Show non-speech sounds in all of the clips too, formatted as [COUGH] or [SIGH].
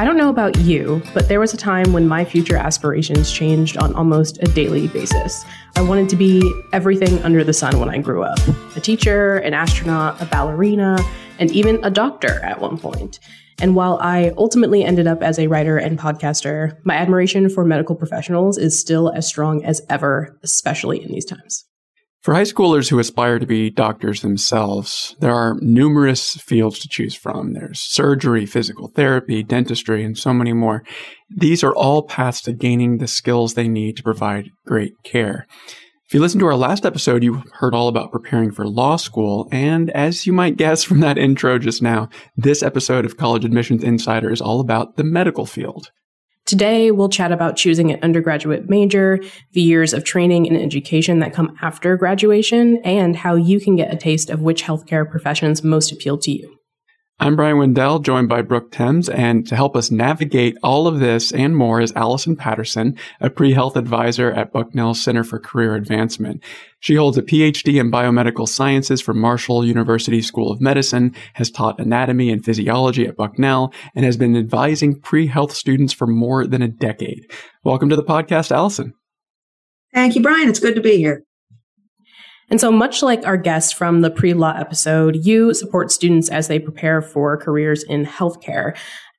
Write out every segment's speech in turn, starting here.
I don't know about you, but there was a time when my future aspirations changed on almost a daily basis. I wanted to be everything under the sun when I grew up a teacher, an astronaut, a ballerina, and even a doctor at one point. And while I ultimately ended up as a writer and podcaster, my admiration for medical professionals is still as strong as ever, especially in these times. For high schoolers who aspire to be doctors themselves, there are numerous fields to choose from. There's surgery, physical therapy, dentistry, and so many more. These are all paths to gaining the skills they need to provide great care. If you listened to our last episode, you heard all about preparing for law school. And as you might guess from that intro just now, this episode of College Admissions Insider is all about the medical field. Today, we'll chat about choosing an undergraduate major, the years of training and education that come after graduation, and how you can get a taste of which healthcare professions most appeal to you. I'm Bryan Wendell, joined by Brooke Thames, and to help us navigate all of this and more is Allison Patterson, a pre-health advisor at Bucknell Center for Career Advancement. She holds a PhD in biomedical sciences from Marshall University School of Medicine, has taught anatomy and physiology at Bucknell, and has been advising pre-health students for more than a decade. Welcome to the podcast, Allison. Thank you, Brian. It's good to be here. And so, much like our guest from the pre law episode, you support students as they prepare for careers in healthcare.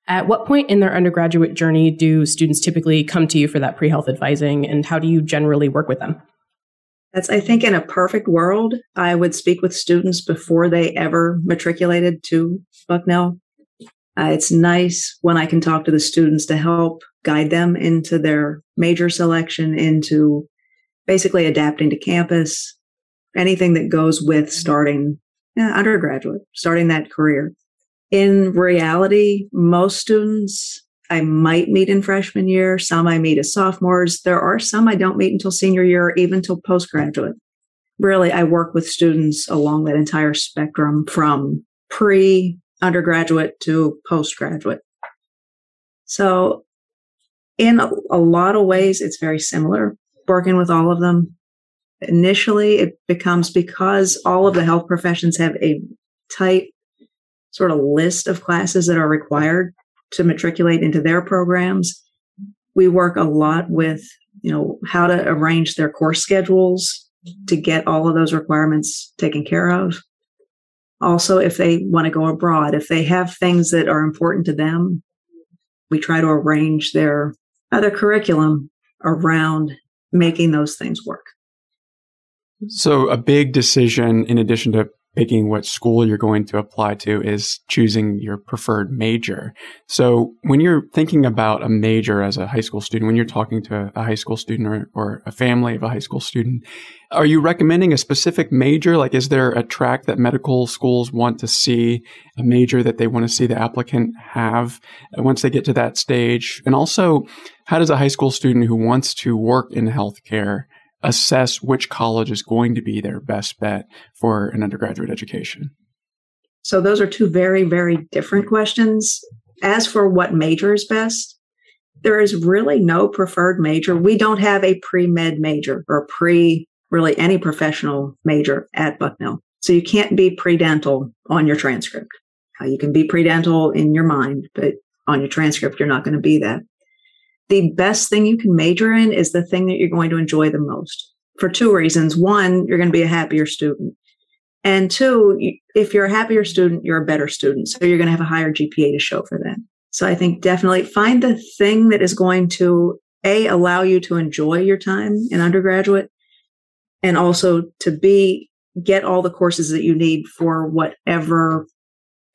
At what point in their undergraduate journey do students typically come to you for that pre health advising, and how do you generally work with them? That's, I think, in a perfect world, I would speak with students before they ever matriculated to Bucknell. Uh, it's nice when I can talk to the students to help guide them into their major selection, into basically adapting to campus, anything that goes with starting yeah, undergraduate, starting that career. In reality, most students I might meet in freshman year, some I meet as sophomores. There are some I don't meet until senior year, or even till postgraduate. Really, I work with students along that entire spectrum from pre undergraduate to postgraduate. So in a lot of ways, it's very similar working with all of them initially it becomes because all of the health professions have a tight sort of list of classes that are required to matriculate into their programs. We work a lot with, you know, how to arrange their course schedules to get all of those requirements taken care of. Also, if they want to go abroad, if they have things that are important to them, we try to arrange their other curriculum around making those things work. So, a big decision, in addition to picking what school you're going to apply to, is choosing your preferred major. So, when you're thinking about a major as a high school student, when you're talking to a high school student or, or a family of a high school student, are you recommending a specific major? Like, is there a track that medical schools want to see, a major that they want to see the applicant have uh, once they get to that stage? And also, how does a high school student who wants to work in healthcare assess which college is going to be their best bet for an undergraduate education? So those are two very, very different questions. As for what major is best, there is really no preferred major. We don't have a pre med major or pre really any professional major at Bucknell. So you can't be pre dental on your transcript. Uh, you can be pre dental in your mind, but on your transcript, you're not going to be that the best thing you can major in is the thing that you're going to enjoy the most for two reasons. One, you're going to be a happier student. And two, if you're a happier student, you're a better student. So you're going to have a higher GPA to show for that. So I think definitely find the thing that is going to A, allow you to enjoy your time in undergraduate and also to B, get all the courses that you need for whatever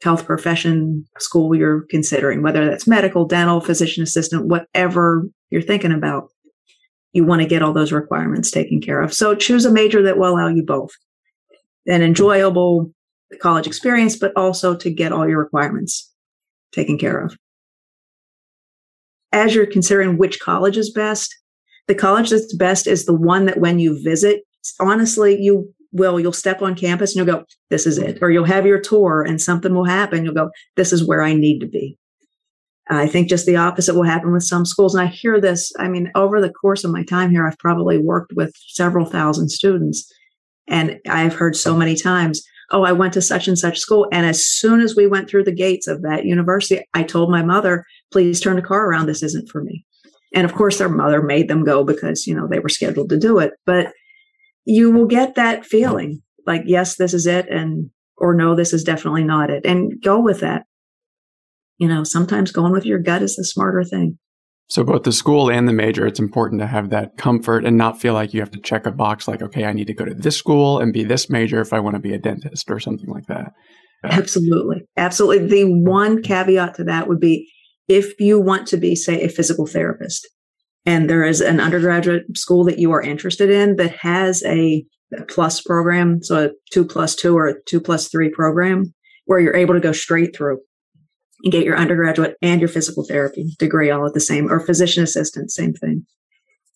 health profession school you're considering, whether that's medical, dental, physician assistant, whatever you're thinking about. You want to get all those requirements taken care of. So choose a major that will allow you both an enjoyable college experience, but also to get all your requirements taken care of. As you're considering which college is best, the college that's best is the one that when you visit, honestly, you will you'll step on campus and you'll go this is it or you'll have your tour and something will happen you'll go this is where i need to be i think just the opposite will happen with some schools and i hear this i mean over the course of my time here i've probably worked with several thousand students and i've heard so many times oh i went to such and such school and as soon as we went through the gates of that university i told my mother please turn the car around. This isn't for me. And of course, their mother made them go because, you know, they were scheduled to do it. But you will get that feeling like, yes, this is it. And, or no, this is definitely not it. And go with that. You know, sometimes going with your gut is the smarter thing. So both the school and the major, it's important to have that comfort and not feel like you have to check a box like, okay, I need to go to this school and be this major if I want to be a dentist or something like that. Absolutely. Absolutely. The one mm-hmm. caveat to that would be if you want to be, say, a physical therapist, and there is an undergraduate school that you are interested in that has a, plus program, so a two plus two or a two plus three program where you're able to go straight through and get your undergraduate and your physical therapy degree all at the same, or physician assistant, same thing.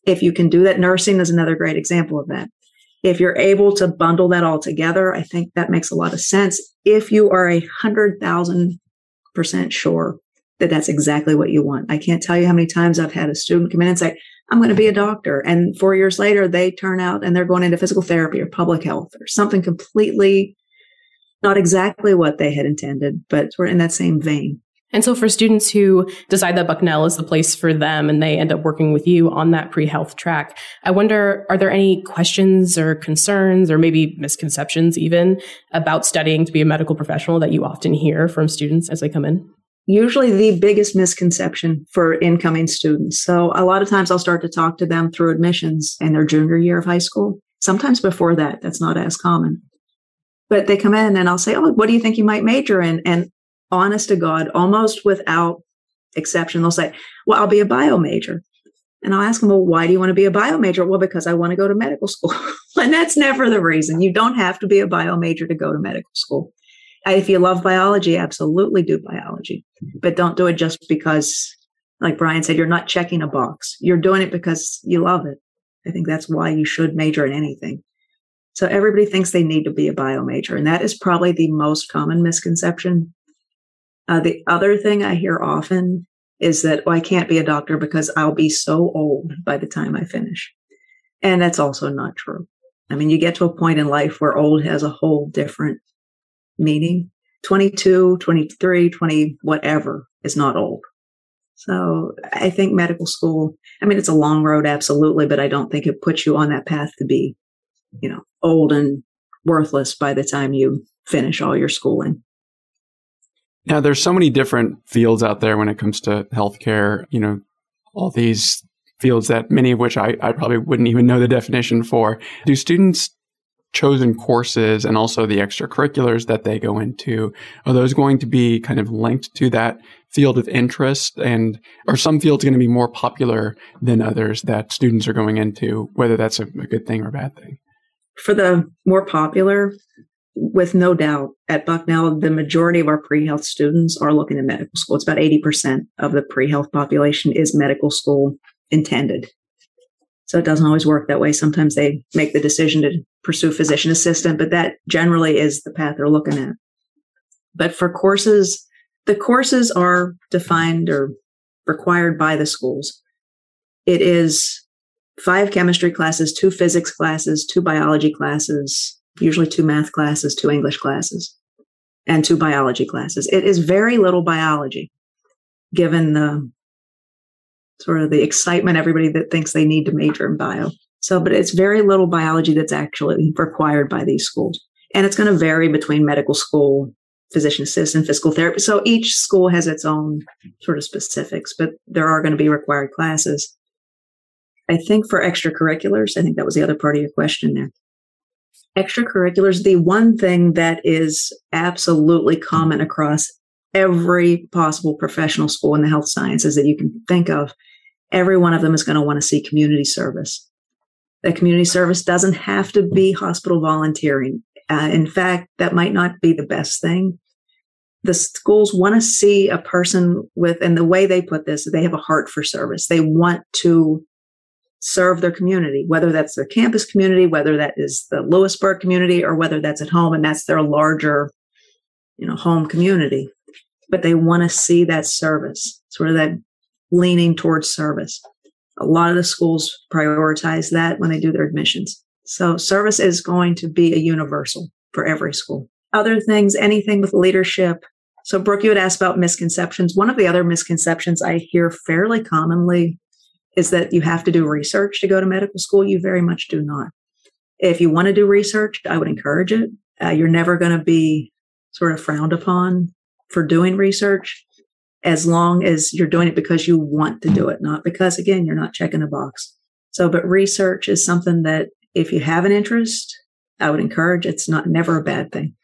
If you can do that, nursing is another great example of that. If you're able to bundle that all together, I think that makes a lot of sense. If you are a hundred thousand percent sure that that's exactly what you want. I can't tell you how many times I've had a student come in and say, I'm going to be a doctor. And four years later, they turn out and they're going into physical therapy or public health or something completely not exactly what they had intended, but we're in that same vein. And so for students who decide that Bucknell is the place for them and they end up working with you on that pre-health track, I wonder, are there any questions or concerns or maybe misconceptions even about studying to be a medical professional that you often hear from students as they come in? Usually the biggest misconception for incoming students. So a lot of times I'll start to talk to them through admissions in their junior year of high school. Sometimes before that, that's not as common. But they come in and I'll say, Oh, what do you think you might major in? And honest to God, almost without exception, they'll say, Well, I'll be a bio major. And I'll ask them, Well, why do you want to be a bio major? Well, because I want to go to medical school. [LAUGHS] and that's never the reason. You don't have to be a bio major to go to medical school. If you love biology, absolutely do biology, but don't do it just because, like Bryan said, you're not checking a box. You're doing it because you love it. I think that's why you should major in anything. So everybody thinks they need to be a bio major, and that is probably the most common misconception uh, the other thing I hear often is that, well, I can't be a doctor because I'll be so old by the time I finish. And that's also not true. I mean, you get to a point in life where old has a whole different meaning. 22, 23, 20, whatever is not old. So I think medical school, I mean, it's a long road, absolutely, but I don't think it puts you on that path to be, you know, old and worthless by the time you finish all your schooling. Now, there's so many different fields out there when it comes to healthcare. You know, all these fields that many of which I, I probably wouldn't even know the definition for. Do students chosen courses and also the extracurriculars that they go into are those going to be kind of linked to that field of interest and are some fields going to be more popular than others that students are going into whether that's a, a good thing or a bad thing for the more popular with no doubt at Bucknell, the majority of our pre-health students are looking at medical school. It's about 80% of the pre-health population is medical school intended. So it doesn't always work that way. Sometimes they make the decision to pursue physician assistant, but that generally is the path they're looking at. But for courses, the courses are defined or required by the schools. It is five chemistry classes, two physics classes, two biology classes, usually two math classes, two English classes, and two biology classes. It is very little biology, given the sort of the excitement everybody that thinks they need to major in bio. So, but it's very little biology that's actually required by these schools. And it's going to vary between medical school, physician assistant, physical therapy. So each school has its own sort of specifics, but there are going to be required classes. I think for extracurriculars, I think that was the other part of your question there extracurriculars, the one thing that is absolutely common across every possible professional school in the health sciences that you can think of, every one of them is going to want to see community service. That community service doesn't have to be hospital volunteering. Uh, in fact, that might not be the best thing. The schools want to see a person with, and the way they put this, they have a heart for service. They want to serve their community, whether that's their campus community, whether that is the Lewisburg community, or whether that's at home and that's their larger, you know, home community. But they want to see that service, sort of that leaning towards service. A lot of the schools prioritize that when they do their admissions. So service is going to be a universal for every school. Other things, anything with leadership, So, Brooke, you had asked about misconceptions. One of the other misconceptions I hear fairly commonly is that you have to do research to go to medical school. You very much do not. If you want to do research, I would encourage it. Uh, you're never going to be sort of frowned upon for doing research as long as you're doing it because you want to do it, not because, again, you're not checking a box. So, but research is something that if you have an interest, I would encourage. It's not never a bad thing,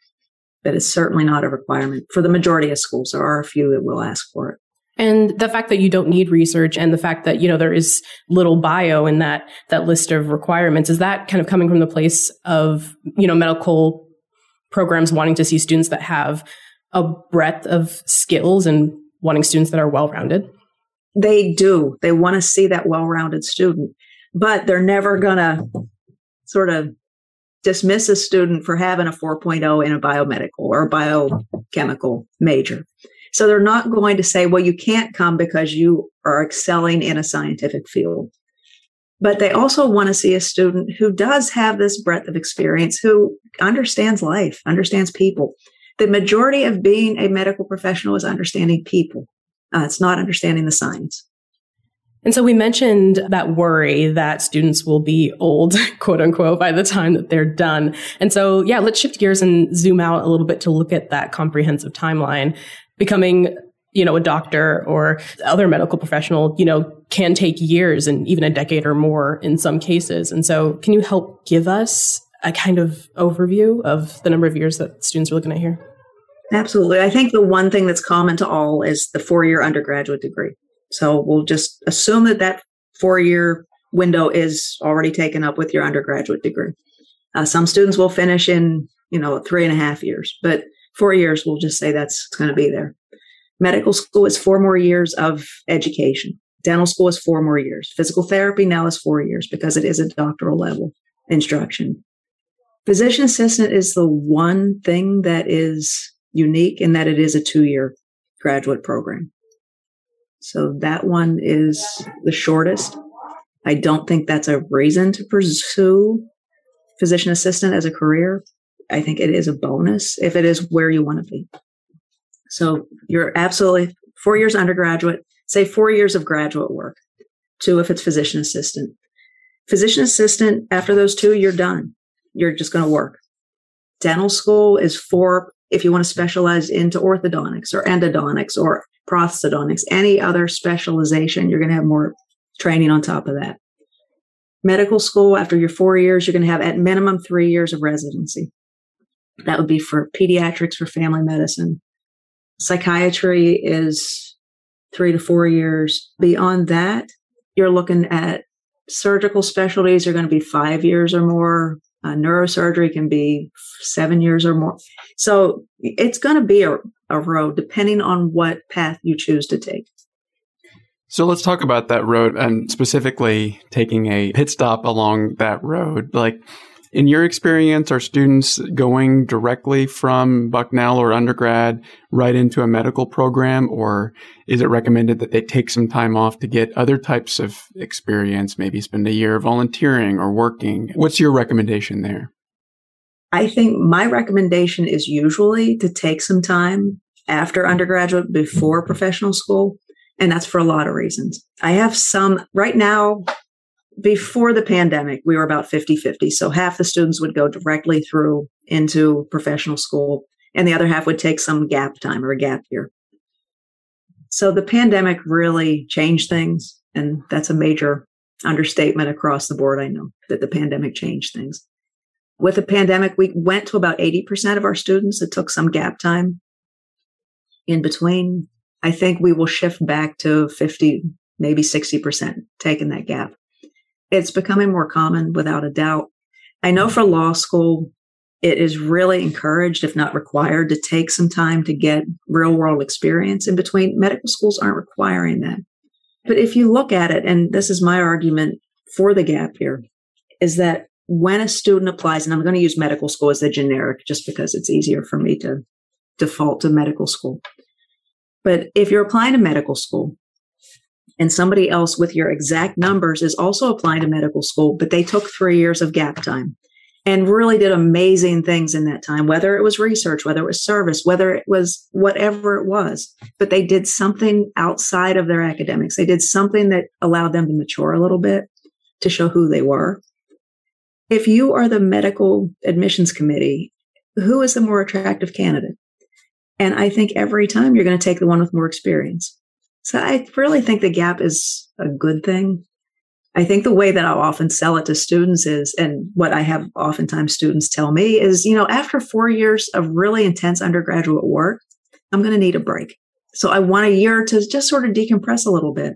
but it's certainly not a requirement for the majority of schools. There are a few that will ask for it. And the fact that you don't need research and the fact that, you know, there is little bio in that, that list of requirements, is that kind of coming from the place of, you know, medical programs wanting to see students that have a breadth of skills and wanting students that are well rounded? They do. They want to see that well rounded student, but they're never going to sort of dismiss a student for having a 4.0 in a biomedical or biochemical major. So they're not going to say, well, you can't come because you are excelling in a scientific field. But they also want to see a student who does have this breadth of experience, who understands life, understands people. The majority of being a medical professional is understanding people. Uh, it's not understanding the science. And so we mentioned that worry that students will be old, [LAUGHS] quote unquote, by the time that they're done. And so, yeah, let's shift gears and zoom out a little bit to look at that comprehensive timeline becoming you know, a doctor or other medical professional, you know, can take years and even a decade or more in some cases. And so can you help give us a kind of overview of the number of years that students are looking at here? Absolutely. I think the one thing that's common to all is the four year undergraduate degree. So we'll just assume that that four year window is already taken up with your undergraduate degree. Uh, some students will finish in, you know, three and a half years, but four years, we'll just say that's going to be there. Medical school is four more years of education. Dental school is four more years. Physical therapy now is four years because it is a doctoral level instruction. Physician assistant is the one thing that is unique in that it is a two year graduate program. So that one is the shortest. I don't think that's a reason to pursue physician assistant as a career. I think it is a bonus if it is where you want to be. So you're absolutely four years undergraduate, say four years of graduate work, two if it's physician assistant. Physician assistant, after those two, you're done. You're just going to work. Dental school is for if you want to specialize into orthodontics or endodontics or prosthodontics, any other specialization, you're going to have more training on top of that. Medical school, after your four years, you're going to have at minimum three years of residency. That would be for pediatrics, for family medicine. Psychiatry is three to four years. Beyond that, you're looking at surgical specialties are going to be five years or more. Uh, neurosurgery can be seven years or more. So it's going to be a, a road depending on what path you choose to take. So let's talk about that road and specifically taking a pit stop along that road. Like, in your experience, are students going directly from Bucknell or undergrad right into a medical program, or is it recommended that they take some time off to get other types of experience, maybe spend a year volunteering or working? What's your recommendation there? I think my recommendation is usually to take some time after undergraduate before professional school. And that's for a lot of reasons. I have some right now, before the pandemic, we were about 50 50. So half the students would go directly through into professional school, and the other half would take some gap time or a gap year. So the pandemic really changed things. And that's a major understatement across the board. I know that the pandemic changed things. With the pandemic, we went to about 80% of our students. It took some gap time in between. I think we will shift back to 50, maybe 60% taking that gap it's becoming more common without a doubt. I know for law school, it is really encouraged, if not required, to take some time to get real world experience in between. Medical schools aren't requiring that. But if you look at it, and this is my argument for the gap here, is that when a student applies, and I'm going to use medical school as the generic just because it's easier for me to default to medical school. But if you're applying to medical school, and somebody else with your exact numbers is also applying to medical school, but they took three years of gap time. and really did amazing things in that time, whether it was research, whether it was service, whether it was whatever it was. But they did something outside of their academics. They did something that allowed them to mature a little bit to show who they were. If you are the medical admissions committee, who is the more attractive candidate? And I think every time you're going to take the one with more experience. So I really think the gap is a good thing. I think the way that I'll often sell it to students is, and what I have oftentimes students tell me is, you know, after four years of really intense undergraduate work, I'm going to need a break. So I want a year to just sort of decompress a little bit.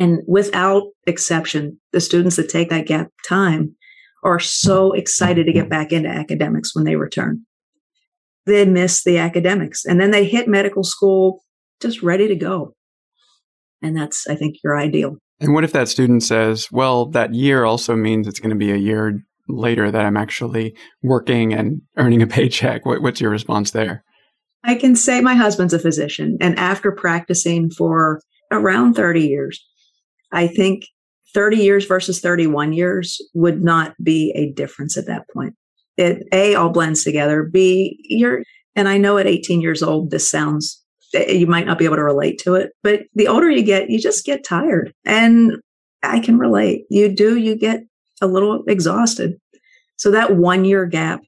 And without exception, the students that take that gap time are so excited to get back into academics when they return. They miss the academics and then they hit medical school just ready to go. And that's, I think, your ideal. And what if that student says, well, that year also means it's going to be a year later that I'm actually working and earning a paycheck? What, what's your response there? I can say my husband's a physician. And after practicing for around 30 years, I think 30 years versus 31 years would not be a difference at that point. It, a all blends together. B, you're, and I know at 18 years old, this sounds you might not be able to relate to it, but the older you get, you just get tired. And I can relate. You do, you get a little exhausted. So that one year gap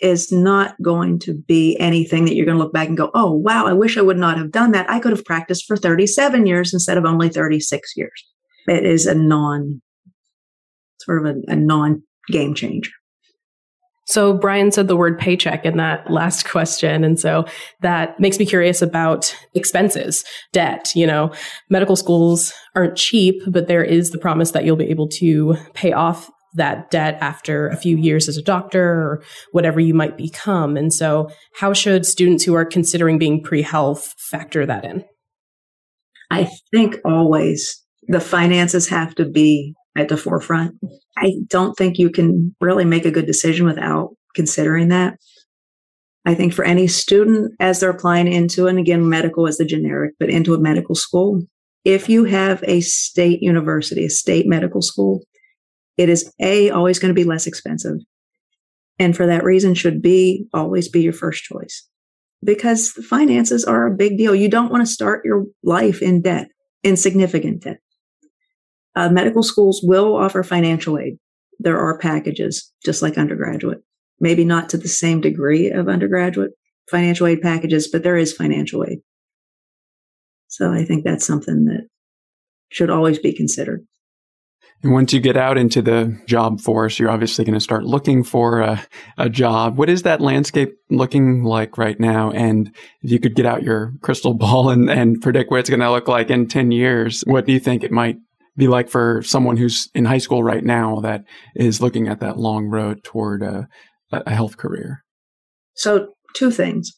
is not going to be anything that you're going to look back and go, oh, wow, I wish I would not have done that. I could have practiced for 37 years instead of only 36 years. It is a non, sort of a, a non game changer. So Bryan said the word paycheck in that last [LAUGHS] question. And so that makes me curious about expenses, debt. You know, medical schools aren't cheap, but there is the promise that you'll be able to pay off that debt after a few years as a doctor or whatever you might become. And so how should students who are considering being pre-health factor that in? I think always the finances have to be at the forefront. I don't think you can really make a good decision without considering that. I think for any student as they're applying into, and again, medical is the generic, but into a medical school, if you have a state university, a state medical school, it is A, always going to be less expensive. And for that reason, should be always be your first choice because the finances are a big deal. You don't want to start your life in debt, in significant debt. Uh, medical schools will offer financial aid. There are packages, just like undergraduate. Maybe not to the same degree of undergraduate financial aid packages, but there is financial aid. So I think that's something that should always be considered. And once you get out into the job force, you're obviously going to start looking for a, a, job. What is that landscape looking like right now? And if you could get out your crystal ball and, and predict what it's going to look like in 10 years, what do you think it might be like for someone who's in high school right now that is looking at that long road toward a, a health career? So, two things.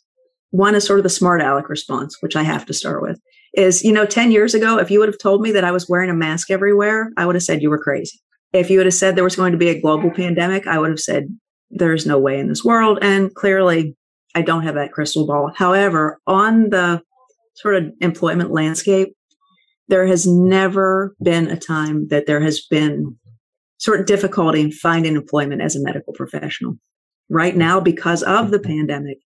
One is sort of the smart aleck response, which I have to start with. Is, you know, 10 years ago, if you would have told me that I was wearing a mask everywhere, I would have said you were crazy. If you would have said there was going to be a global pandemic, I would have said there's no way in this world. And clearly, I don't have that crystal ball. However, on the sort of employment landscape, there has never been a time that there has been sort of difficulty in finding employment as a medical professional. Right now, because of the mm-hmm. pandemic,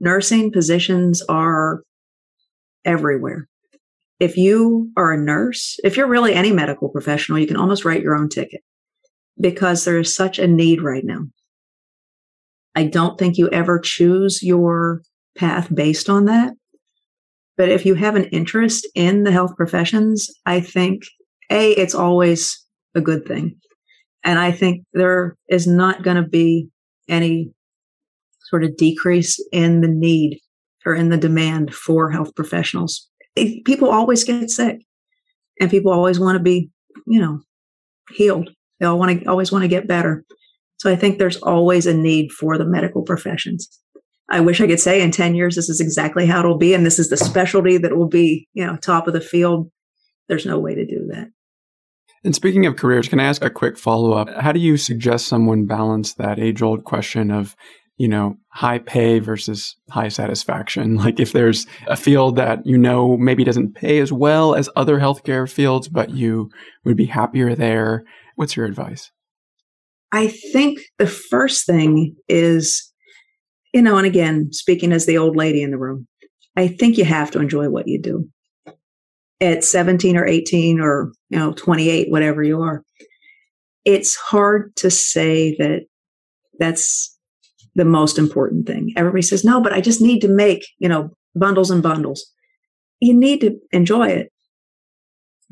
nursing positions are everywhere. If you are a nurse, if you're really any medical professional, you can almost write your own ticket because there is such a need right now. I don't think you ever choose your path based on that. But if you have an interest in the health professions, I think A, it's always a good thing. And I think there is not going to be any sort of decrease in the need or in the demand for health professionals. People always get sick and people always want to be, you know, healed. They all want to always want to get better. So I think there's always a need for the medical professions. I wish I could say in 10 years, this is exactly how it'll be. And this is the specialty that will be, you know, top of the field. There's no way to do that. And speaking of careers, can I ask a quick follow up? How do you suggest someone balance that age old question of, you know, high pay versus high satisfaction? [LAUGHS] Like if there's a field that you know maybe doesn't pay as well as other healthcare fields, but you would be happier there, what's your advice? I think the first thing is, you know, and again, speaking as the old lady in the room, I think you have to enjoy what you do. At 17 or 18 or, you know, 28, whatever you are, it's hard to say that that's the most important thing. Everybody says, no, but I just need to make, you know, bundles and bundles. You need to enjoy it.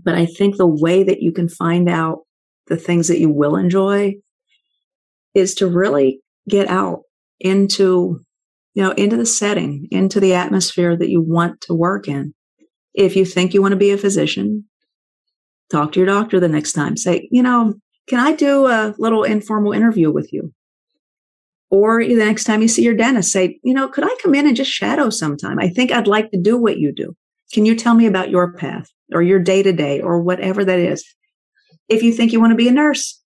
But I think the way that you can find out the things that you will enjoy is to really get out into, you know, into the setting, into the atmosphere that you want to work in. If you think you want to be a physician, talk to your doctor the next time. Say, you know, can I do a little informal interview with you? Or the next time you see your dentist, say, you know, could I come in and just shadow sometime? I think I'd like to do what you do. Can you tell me about your path or your day to day or whatever that is? If you think you want to be a nurse,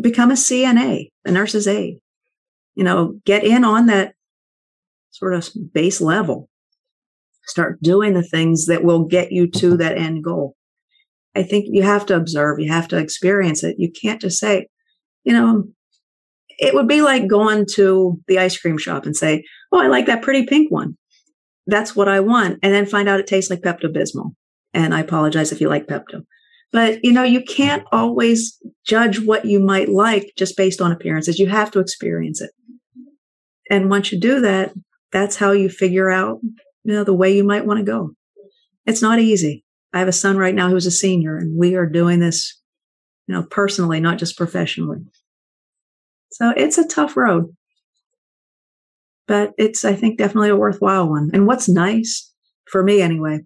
become a CNA, a nurse's aide. You know, get in on that sort of base level. Start doing the things that will get you to that end goal. I think you have to observe, you have to experience it. You can't just say, you know, it would be like going to the ice cream shop and say, Oh, I like that pretty pink one. That's what I want. And then find out it tastes like Pepto Bismol. And I apologize if you like Pepto. But you know, you can't always judge what you might like just based on appearances. You have to experience it. And once you do that, that's how you figure out, you know, the way you might want to go. It's not easy. I have a son right now who's a senior and we are doing this, you know, personally, not just professionally. So it's a tough road, but it's, I think, definitely a worthwhile one. And what's nice for me anyway,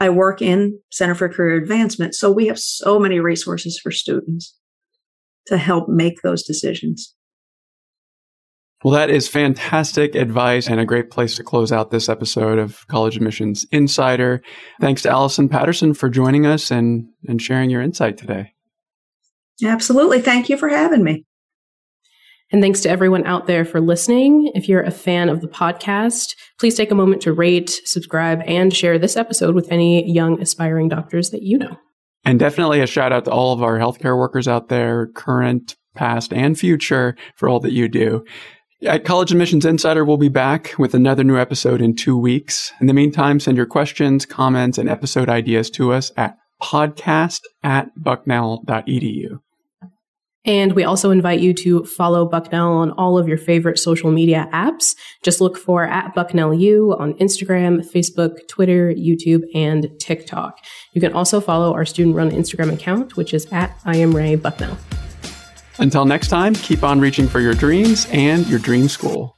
I work in Center for Career Advancement. So we have so many resources for students to help make those decisions. Well, that is fantastic advice and a great place to close out this episode of College Admissions Insider. Thanks to Allison Patterson for joining us and, and sharing your insight today. Absolutely. Thank you for having me. And thanks to everyone out there for listening. If you're a fan of the podcast, please take a moment to rate, subscribe, and share this episode with any young aspiring doctors that you know. And definitely a shout out to all of our healthcare workers out there, current, past, and future, for all that you do. At College Admissions Insider, we'll be back with another new episode in two weeks. In the meantime, send your questions, comments, and episode ideas to us at podcast at bucknell.edu. And we also invite you to follow Bucknell on all of your favorite social media apps. Just look for at BucknellU on Instagram, Facebook, Twitter, YouTube, and TikTok. You can also follow our student run Instagram account, which is at I am Ray Bucknell. Until next time, keep on reaching for your dreams and your dream school.